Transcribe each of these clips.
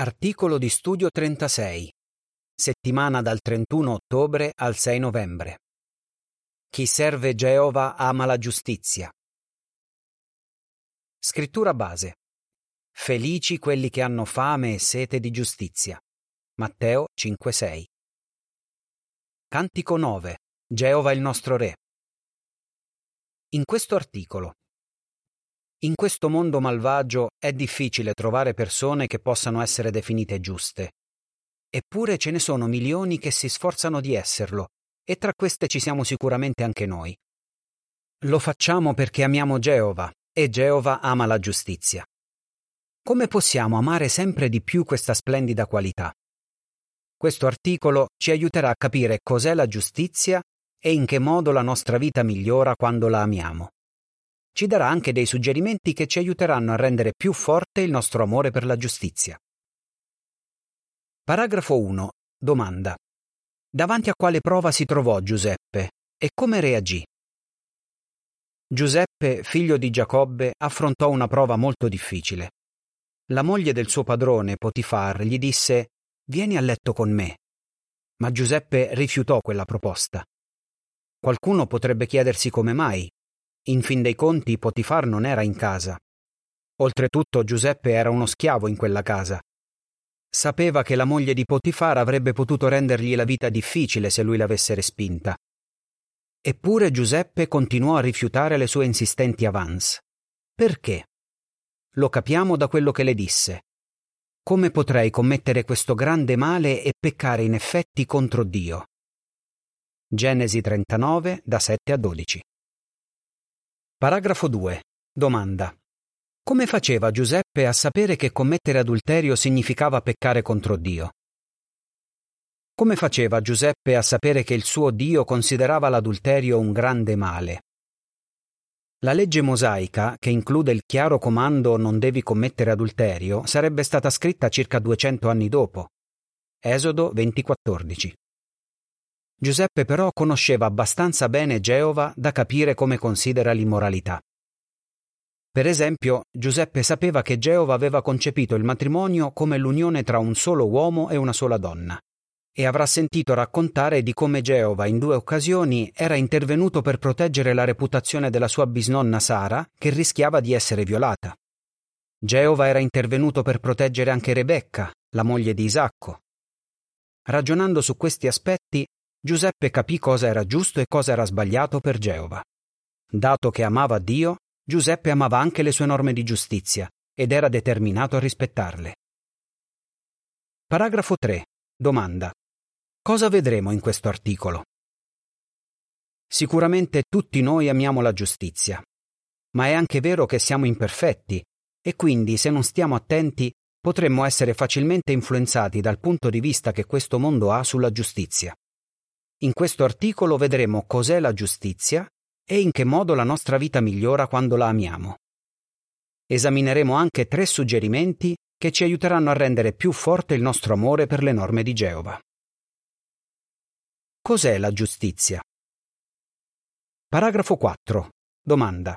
Articolo di studio 36. Settimana dal 31 ottobre al 6 novembre. Chi serve Geova ama la giustizia. Scrittura base. Felici quelli che hanno fame e sete di giustizia. Matteo 5:6. Cantico 9. Geova il nostro Re. In questo articolo in questo mondo malvagio è difficile trovare persone che possano essere definite giuste. Eppure ce ne sono milioni che si sforzano di esserlo, e tra queste ci siamo sicuramente anche noi. Lo facciamo perché amiamo Geova, e Geova ama la giustizia. Come possiamo amare sempre di più questa splendida qualità? Questo articolo ci aiuterà a capire cos'è la giustizia e in che modo la nostra vita migliora quando la amiamo ci darà anche dei suggerimenti che ci aiuteranno a rendere più forte il nostro amore per la giustizia. Paragrafo 1. Domanda. Davanti a quale prova si trovò Giuseppe e come reagì? Giuseppe, figlio di Giacobbe, affrontò una prova molto difficile. La moglie del suo padrone, Potifar, gli disse Vieni a letto con me. Ma Giuseppe rifiutò quella proposta. Qualcuno potrebbe chiedersi come mai, in fin dei conti Potifar non era in casa. Oltretutto Giuseppe era uno schiavo in quella casa. Sapeva che la moglie di Potifar avrebbe potuto rendergli la vita difficile se lui l'avesse respinta. Eppure Giuseppe continuò a rifiutare le sue insistenti avance. Perché? Lo capiamo da quello che le disse. Come potrei commettere questo grande male e peccare in effetti contro Dio? Genesi 39, da 7 a 12. Paragrafo 2. Domanda. Come faceva Giuseppe a sapere che commettere adulterio significava peccare contro Dio? Come faceva Giuseppe a sapere che il suo Dio considerava l'adulterio un grande male? La legge mosaica, che include il chiaro comando non devi commettere adulterio, sarebbe stata scritta circa 200 anni dopo. Esodo 2014. Giuseppe però conosceva abbastanza bene Geova da capire come considera l'immoralità. Per esempio, Giuseppe sapeva che Geova aveva concepito il matrimonio come l'unione tra un solo uomo e una sola donna, e avrà sentito raccontare di come Geova in due occasioni era intervenuto per proteggere la reputazione della sua bisnonna Sara, che rischiava di essere violata. Geova era intervenuto per proteggere anche Rebecca, la moglie di Isacco. Ragionando su questi aspetti, Giuseppe capì cosa era giusto e cosa era sbagliato per Geova. Dato che amava Dio, Giuseppe amava anche le sue norme di giustizia ed era determinato a rispettarle. Paragrafo 3. Domanda. Cosa vedremo in questo articolo? Sicuramente tutti noi amiamo la giustizia, ma è anche vero che siamo imperfetti e quindi se non stiamo attenti potremmo essere facilmente influenzati dal punto di vista che questo mondo ha sulla giustizia. In questo articolo vedremo cos'è la giustizia e in che modo la nostra vita migliora quando la amiamo. Esamineremo anche tre suggerimenti che ci aiuteranno a rendere più forte il nostro amore per le norme di Geova. Cos'è la giustizia? Paragrafo 4. Domanda.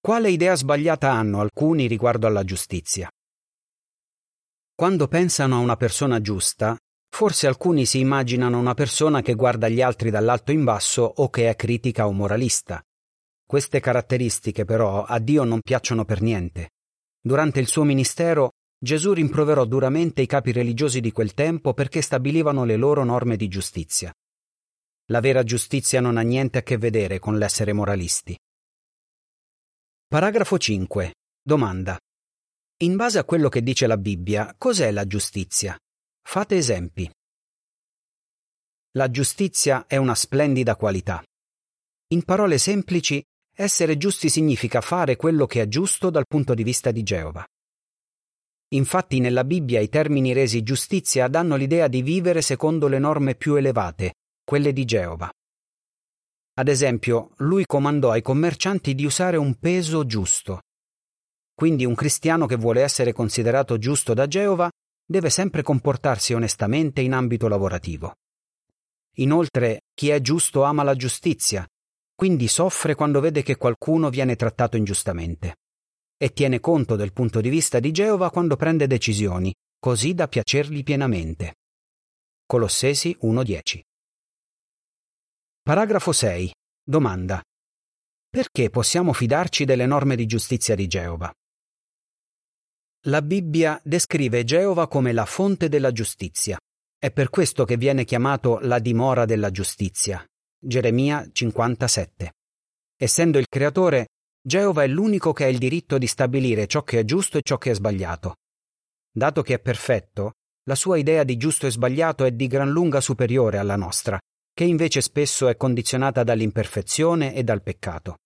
Quale idea sbagliata hanno alcuni riguardo alla giustizia? Quando pensano a una persona giusta, Forse alcuni si immaginano una persona che guarda gli altri dall'alto in basso o che è critica o moralista. Queste caratteristiche però a Dio non piacciono per niente. Durante il suo ministero Gesù rimproverò duramente i capi religiosi di quel tempo perché stabilivano le loro norme di giustizia. La vera giustizia non ha niente a che vedere con l'essere moralisti. Paragrafo 5. Domanda. In base a quello che dice la Bibbia, cos'è la giustizia? Fate esempi. La giustizia è una splendida qualità. In parole semplici, essere giusti significa fare quello che è giusto dal punto di vista di Geova. Infatti nella Bibbia i termini resi giustizia danno l'idea di vivere secondo le norme più elevate, quelle di Geova. Ad esempio, lui comandò ai commercianti di usare un peso giusto. Quindi un cristiano che vuole essere considerato giusto da Geova deve sempre comportarsi onestamente in ambito lavorativo. Inoltre, chi è giusto ama la giustizia, quindi soffre quando vede che qualcuno viene trattato ingiustamente. E tiene conto del punto di vista di Geova quando prende decisioni, così da piacergli pienamente. Colossesi 1.10 Paragrafo 6. Domanda. Perché possiamo fidarci delle norme di giustizia di Geova? La Bibbia descrive Geova come la fonte della giustizia. È per questo che viene chiamato la dimora della giustizia. Geremia 57. Essendo il creatore, Geova è l'unico che ha il diritto di stabilire ciò che è giusto e ciò che è sbagliato. Dato che è perfetto, la sua idea di giusto e sbagliato è di gran lunga superiore alla nostra, che invece spesso è condizionata dall'imperfezione e dal peccato.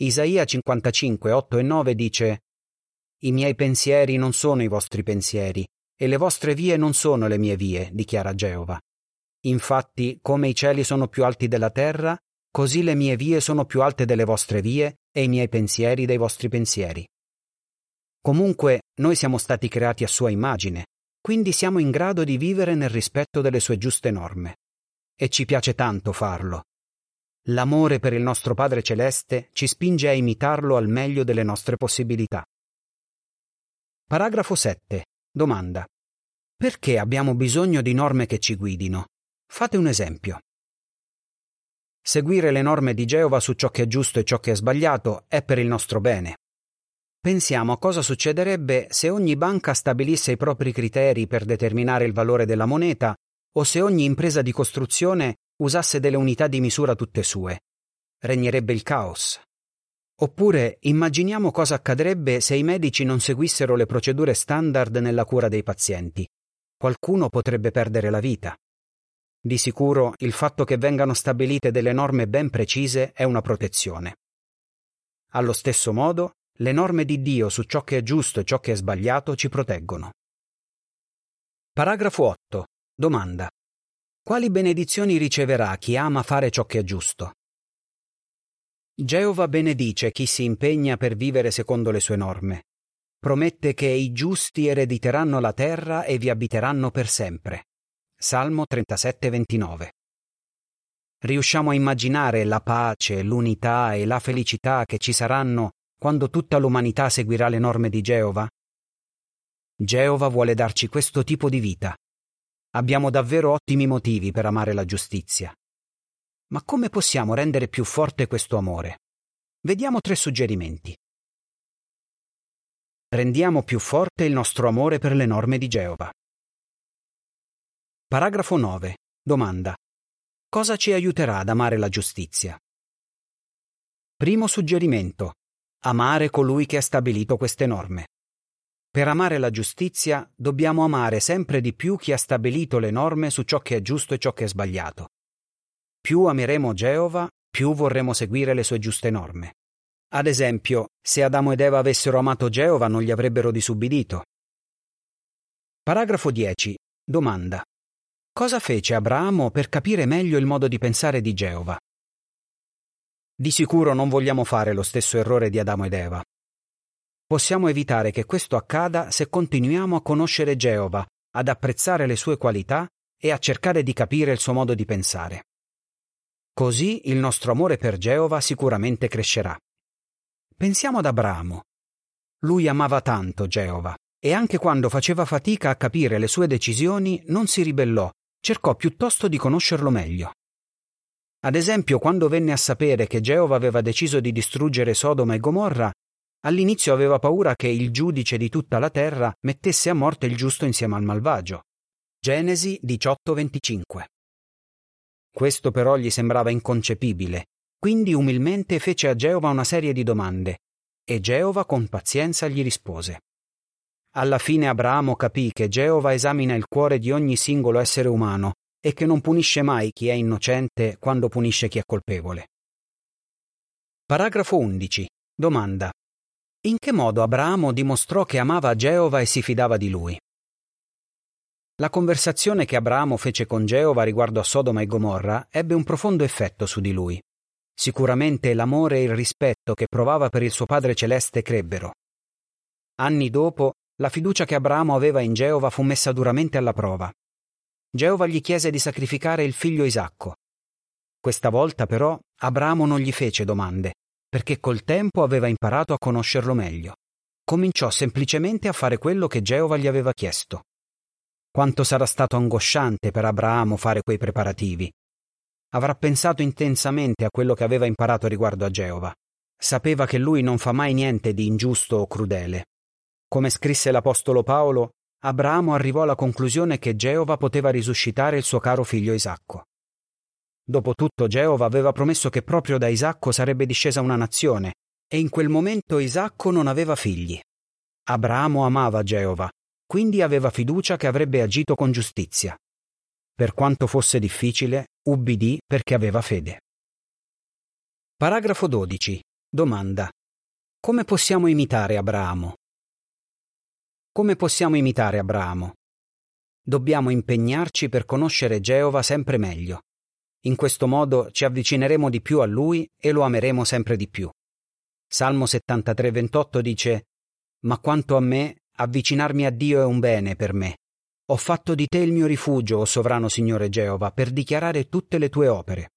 Isaia 55, 8 e 9 dice i miei pensieri non sono i vostri pensieri, e le vostre vie non sono le mie vie, dichiara Geova. Infatti, come i cieli sono più alti della terra, così le mie vie sono più alte delle vostre vie e i miei pensieri dei vostri pensieri. Comunque, noi siamo stati creati a sua immagine, quindi siamo in grado di vivere nel rispetto delle sue giuste norme. E ci piace tanto farlo. L'amore per il nostro Padre Celeste ci spinge a imitarlo al meglio delle nostre possibilità. Paragrafo 7. Domanda. Perché abbiamo bisogno di norme che ci guidino? Fate un esempio. Seguire le norme di Geova su ciò che è giusto e ciò che è sbagliato è per il nostro bene. Pensiamo a cosa succederebbe se ogni banca stabilisse i propri criteri per determinare il valore della moneta o se ogni impresa di costruzione usasse delle unità di misura tutte sue. Regnerebbe il caos. Oppure immaginiamo cosa accadrebbe se i medici non seguissero le procedure standard nella cura dei pazienti. Qualcuno potrebbe perdere la vita. Di sicuro il fatto che vengano stabilite delle norme ben precise è una protezione. Allo stesso modo, le norme di Dio su ciò che è giusto e ciò che è sbagliato ci proteggono. Paragrafo 8. Domanda. Quali benedizioni riceverà chi ama fare ciò che è giusto? Geova benedice chi si impegna per vivere secondo le sue norme. Promette che i giusti erediteranno la terra e vi abiteranno per sempre. Salmo 37:29. Riusciamo a immaginare la pace, l'unità e la felicità che ci saranno quando tutta l'umanità seguirà le norme di Geova? Geova vuole darci questo tipo di vita. Abbiamo davvero ottimi motivi per amare la giustizia. Ma come possiamo rendere più forte questo amore? Vediamo tre suggerimenti. Rendiamo più forte il nostro amore per le norme di Geova. Paragrafo 9. Domanda. Cosa ci aiuterà ad amare la giustizia? Primo suggerimento. Amare colui che ha stabilito queste norme. Per amare la giustizia dobbiamo amare sempre di più chi ha stabilito le norme su ciò che è giusto e ciò che è sbagliato. Più ameremo Geova, più vorremmo seguire le sue giuste norme. Ad esempio, se Adamo ed Eva avessero amato Geova non gli avrebbero disubbidito. Paragrafo 10. Domanda. Cosa fece Abramo per capire meglio il modo di pensare di Geova? Di sicuro non vogliamo fare lo stesso errore di Adamo ed Eva. Possiamo evitare che questo accada se continuiamo a conoscere Geova, ad apprezzare le sue qualità e a cercare di capire il suo modo di pensare. Così il nostro amore per Geova sicuramente crescerà. Pensiamo ad Abramo. Lui amava tanto Geova e anche quando faceva fatica a capire le sue decisioni non si ribellò, cercò piuttosto di conoscerlo meglio. Ad esempio, quando venne a sapere che Geova aveva deciso di distruggere Sodoma e Gomorra, all'inizio aveva paura che il giudice di tutta la terra mettesse a morte il giusto insieme al malvagio. Genesi 18:25 questo però gli sembrava inconcepibile, quindi umilmente fece a Geova una serie di domande, e Geova con pazienza gli rispose. Alla fine Abramo capì che Geova esamina il cuore di ogni singolo essere umano e che non punisce mai chi è innocente quando punisce chi è colpevole. Paragrafo 11. Domanda. In che modo Abramo dimostrò che amava Geova e si fidava di lui? La conversazione che Abramo fece con Geova riguardo a Sodoma e Gomorra ebbe un profondo effetto su di lui. Sicuramente l'amore e il rispetto che provava per il suo Padre Celeste crebbero. Anni dopo, la fiducia che Abramo aveva in Geova fu messa duramente alla prova. Geova gli chiese di sacrificare il figlio Isacco. Questa volta però Abramo non gli fece domande, perché col tempo aveva imparato a conoscerlo meglio. cominciò semplicemente a fare quello che Geova gli aveva chiesto. Quanto sarà stato angosciante per Abramo fare quei preparativi. Avrà pensato intensamente a quello che aveva imparato riguardo a Geova. Sapeva che lui non fa mai niente di ingiusto o crudele. Come scrisse l'Apostolo Paolo, Abramo arrivò alla conclusione che Geova poteva risuscitare il suo caro figlio Isacco. Dopotutto Geova aveva promesso che proprio da Isacco sarebbe discesa una nazione, e in quel momento Isacco non aveva figli. Abramo amava Geova, quindi aveva fiducia che avrebbe agito con giustizia. Per quanto fosse difficile, ubbidì perché aveva fede. Paragrafo 12. Domanda. Come possiamo imitare Abramo? Come possiamo imitare Abramo? Dobbiamo impegnarci per conoscere Geova sempre meglio. In questo modo ci avvicineremo di più a Lui e lo ameremo sempre di più. Salmo 73, 28 dice Ma quanto a me, avvicinarmi a Dio è un bene per me. Ho fatto di te il mio rifugio, o sovrano Signore Geova, per dichiarare tutte le tue opere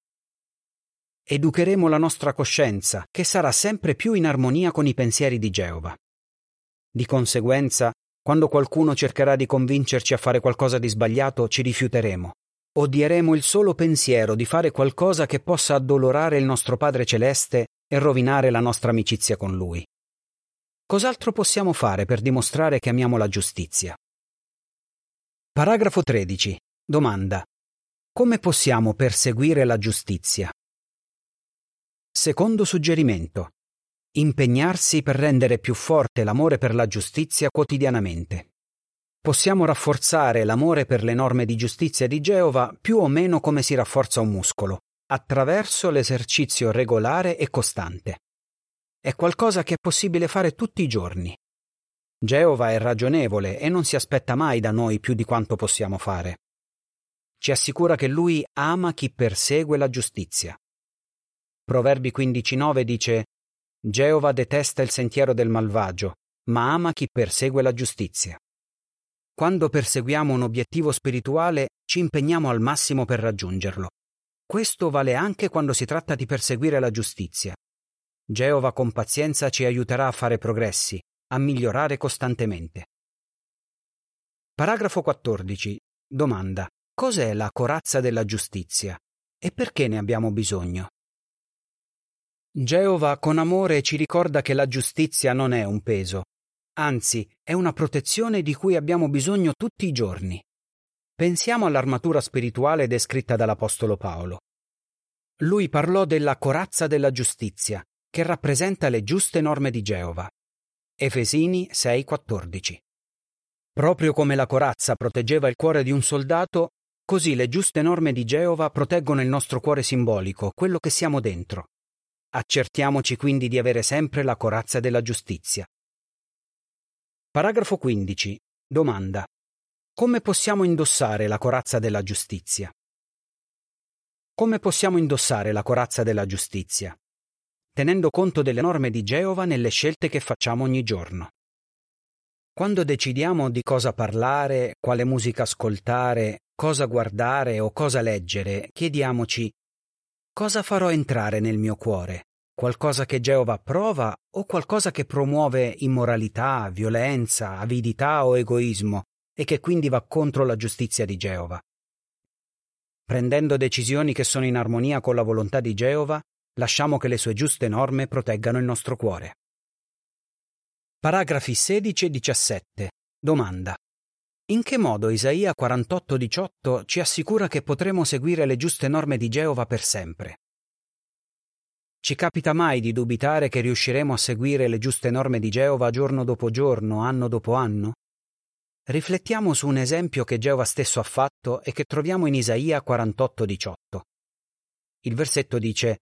educheremo la nostra coscienza, che sarà sempre più in armonia con i pensieri di Geova. Di conseguenza, quando qualcuno cercherà di convincerci a fare qualcosa di sbagliato, ci rifiuteremo. Odieremo il solo pensiero di fare qualcosa che possa addolorare il nostro Padre Celeste e rovinare la nostra amicizia con Lui. Cos'altro possiamo fare per dimostrare che amiamo la giustizia? Paragrafo 13. Domanda. Come possiamo perseguire la giustizia? Secondo suggerimento. Impegnarsi per rendere più forte l'amore per la giustizia quotidianamente. Possiamo rafforzare l'amore per le norme di giustizia di Geova più o meno come si rafforza un muscolo, attraverso l'esercizio regolare e costante. È qualcosa che è possibile fare tutti i giorni. Geova è ragionevole e non si aspetta mai da noi più di quanto possiamo fare. Ci assicura che lui ama chi persegue la giustizia. Proverbi 15.9 dice Geova detesta il sentiero del malvagio, ma ama chi persegue la giustizia. Quando perseguiamo un obiettivo spirituale ci impegniamo al massimo per raggiungerlo. Questo vale anche quando si tratta di perseguire la giustizia. Geova con pazienza ci aiuterà a fare progressi, a migliorare costantemente. Paragrafo 14. Domanda. Cos'è la corazza della giustizia? E perché ne abbiamo bisogno? Geova con amore ci ricorda che la giustizia non è un peso, anzi è una protezione di cui abbiamo bisogno tutti i giorni. Pensiamo all'armatura spirituale descritta dall'Apostolo Paolo. Lui parlò della corazza della giustizia, che rappresenta le giuste norme di Geova. Efesini 6:14. Proprio come la corazza proteggeva il cuore di un soldato, così le giuste norme di Geova proteggono il nostro cuore simbolico, quello che siamo dentro. Accertiamoci quindi di avere sempre la corazza della giustizia. Paragrafo 15. Domanda. Come possiamo indossare la corazza della giustizia? Come possiamo indossare la corazza della giustizia? Tenendo conto delle norme di Geova nelle scelte che facciamo ogni giorno. Quando decidiamo di cosa parlare, quale musica ascoltare, cosa guardare o cosa leggere, chiediamoci Cosa farò entrare nel mio cuore? Qualcosa che Geova approva o qualcosa che promuove immoralità, violenza, avidità o egoismo e che quindi va contro la giustizia di Geova? Prendendo decisioni che sono in armonia con la volontà di Geova, lasciamo che le sue giuste norme proteggano il nostro cuore. Paragrafi 16 e 17. Domanda. In che modo Isaia 48:18 ci assicura che potremo seguire le giuste norme di Geova per sempre? Ci capita mai di dubitare che riusciremo a seguire le giuste norme di Geova giorno dopo giorno, anno dopo anno? Riflettiamo su un esempio che Geova stesso ha fatto e che troviamo in Isaia 48:18. Il versetto dice: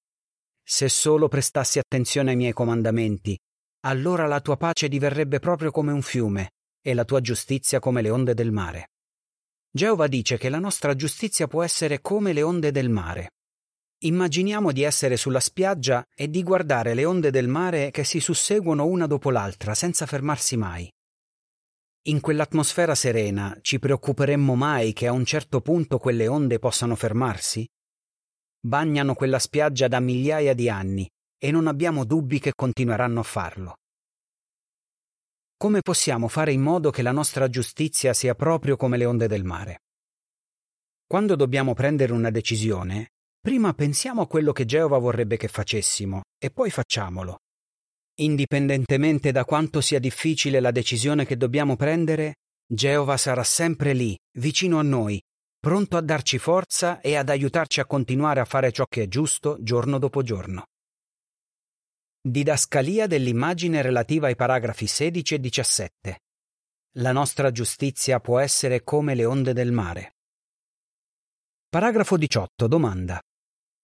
Se solo prestassi attenzione ai miei comandamenti, allora la tua pace diverrebbe proprio come un fiume e la tua giustizia come le onde del mare. Geova dice che la nostra giustizia può essere come le onde del mare. Immaginiamo di essere sulla spiaggia e di guardare le onde del mare che si susseguono una dopo l'altra senza fermarsi mai. In quell'atmosfera serena ci preoccuperemmo mai che a un certo punto quelle onde possano fermarsi? Bagnano quella spiaggia da migliaia di anni e non abbiamo dubbi che continueranno a farlo. come possiamo fare in modo che la nostra giustizia sia proprio come le onde del mare? Quando dobbiamo prendere una decisione, prima pensiamo a quello che Geova vorrebbe che facessimo e poi facciamolo. Indipendentemente da quanto sia difficile la decisione che dobbiamo prendere, Geova sarà sempre lì, vicino a noi, pronto a darci forza e ad aiutarci a continuare a fare ciò che è giusto giorno dopo giorno. Didascalia dell'immagine relativa ai paragrafi 16 e 17. La nostra giustizia può essere come le onde del mare. Paragrafo 18. Domanda.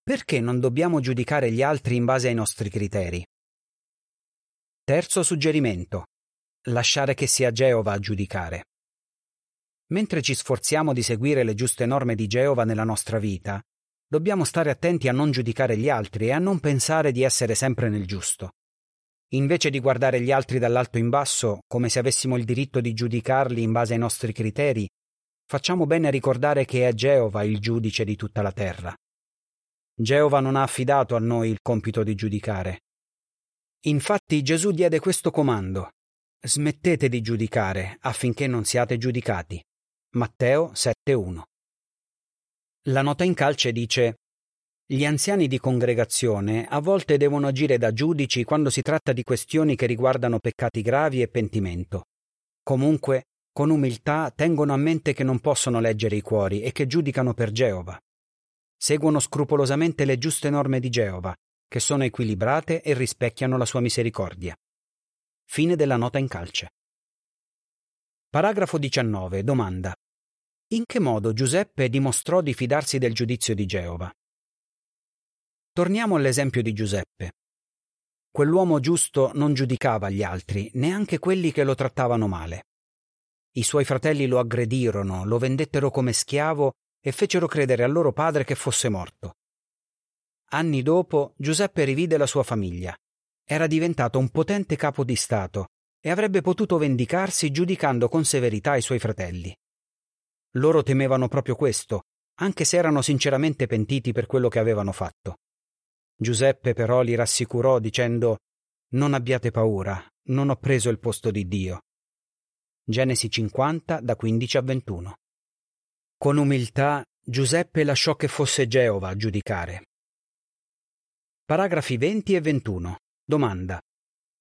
Perché non dobbiamo giudicare gli altri in base ai nostri criteri? Terzo suggerimento. Lasciare che sia Geova a giudicare. Mentre ci sforziamo di seguire le giuste norme di Geova nella nostra vita, dobbiamo stare attenti a non giudicare gli altri e a non pensare di essere sempre nel giusto. Invece di guardare gli altri dall'alto in basso, come se avessimo il diritto di giudicarli in base ai nostri criteri, facciamo bene a ricordare che è Geova il giudice di tutta la terra. Geova non ha affidato a noi il compito di giudicare. Infatti Gesù diede questo comando. Smettete di giudicare affinché non siate giudicati. Matteo 7.1 La nota in calce dice gli anziani di congregazione a volte devono agire da giudici quando si tratta di questioni che riguardano peccati gravi e pentimento. Comunque, con umiltà tengono a mente che non possono leggere i cuori e che giudicano per Geova. Seguono scrupolosamente le giuste norme di Geova, che sono equilibrate e rispecchiano la sua misericordia. Fine della nota in calce. Paragrafo 19. Domanda. In che modo Giuseppe dimostrò di fidarsi del giudizio di Geova? Torniamo all'esempio di Giuseppe. Quell'uomo giusto non giudicava gli altri, neanche quelli che lo trattavano male. I suoi fratelli lo aggredirono, lo vendettero come schiavo e fecero credere al loro padre che fosse morto. Anni dopo Giuseppe rivide la sua famiglia. Era diventato un potente capo di Stato e avrebbe potuto vendicarsi giudicando con severità i suoi fratelli. Loro temevano proprio questo, anche se erano sinceramente pentiti per quello che avevano fatto. Giuseppe però li rassicurò dicendo Non abbiate paura, non ho preso il posto di Dio. Genesi 50 da 15 a 21. Con umiltà Giuseppe lasciò che fosse Geova a giudicare. Paragrafi 20 e 21. Domanda.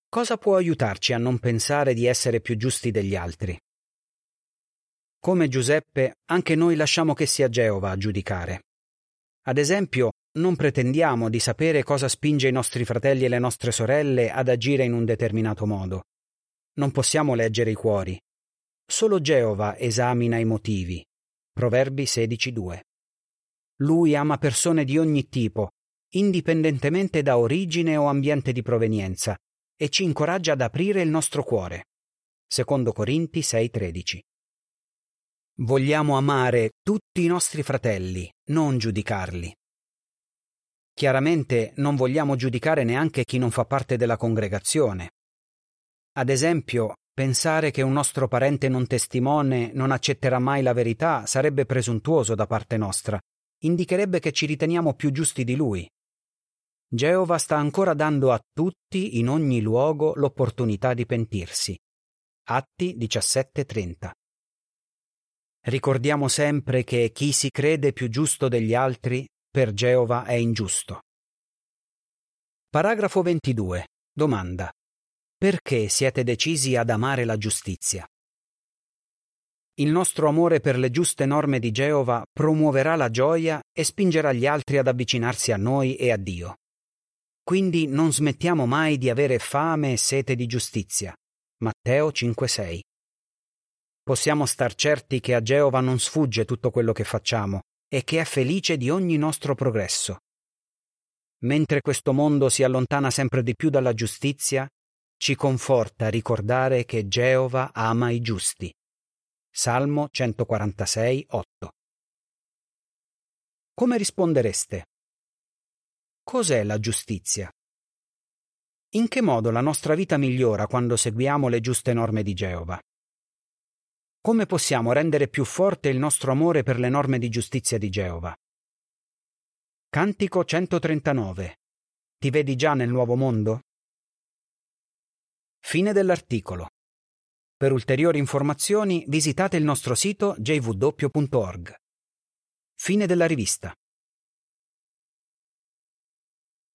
Cosa può aiutarci a non pensare di essere più giusti degli altri? Come Giuseppe, anche noi lasciamo che sia Geova a giudicare. Ad esempio, non pretendiamo di sapere cosa spinge i nostri fratelli e le nostre sorelle ad agire in un determinato modo. Non possiamo leggere i cuori, Solo Geova esamina i motivi. Proverbi 16.2. Lui ama persone di ogni tipo, indipendentemente da origine o ambiente di provenienza, e ci incoraggia ad aprire il nostro cuore. Secondo Corinti 6.13. Vogliamo amare tutti i nostri fratelli, non giudicarli. Chiaramente non vogliamo giudicare neanche chi non fa parte della congregazione. Ad esempio, Pensare che un nostro parente non testimone non accetterà mai la verità sarebbe presuntuoso da parte nostra, indicherebbe che ci riteniamo più giusti di lui. Geova sta ancora dando a tutti in ogni luogo l'opportunità di pentirsi. Atti 17:30. Ricordiamo sempre che chi si crede più giusto degli altri per Geova è ingiusto. Paragrafo 22. Domanda. Perché siete decisi ad amare la giustizia? Il nostro amore per le giuste norme di Geova promuoverà la gioia e spingerà gli altri ad avvicinarsi a noi e a Dio. Quindi non smettiamo mai di avere fame e sete di giustizia. Matteo 5:6. Possiamo star certi che a Geova non sfugge tutto quello che facciamo e che è felice di ogni nostro progresso. Mentre questo mondo si allontana sempre di più dalla giustizia, ci conforta ricordare che Geova ama i giusti. Salmo 146, 8. Come rispondereste? Cos'è la giustizia? In che modo la nostra vita migliora quando seguiamo le giuste norme di Geova? Come possiamo rendere più forte il nostro amore per le norme di giustizia di Geova? Cantico 139. Ti vedi già nel nuovo mondo? Fine dell'articolo. Per ulteriori informazioni visitate il nostro sito jw.org. Fine della rivista.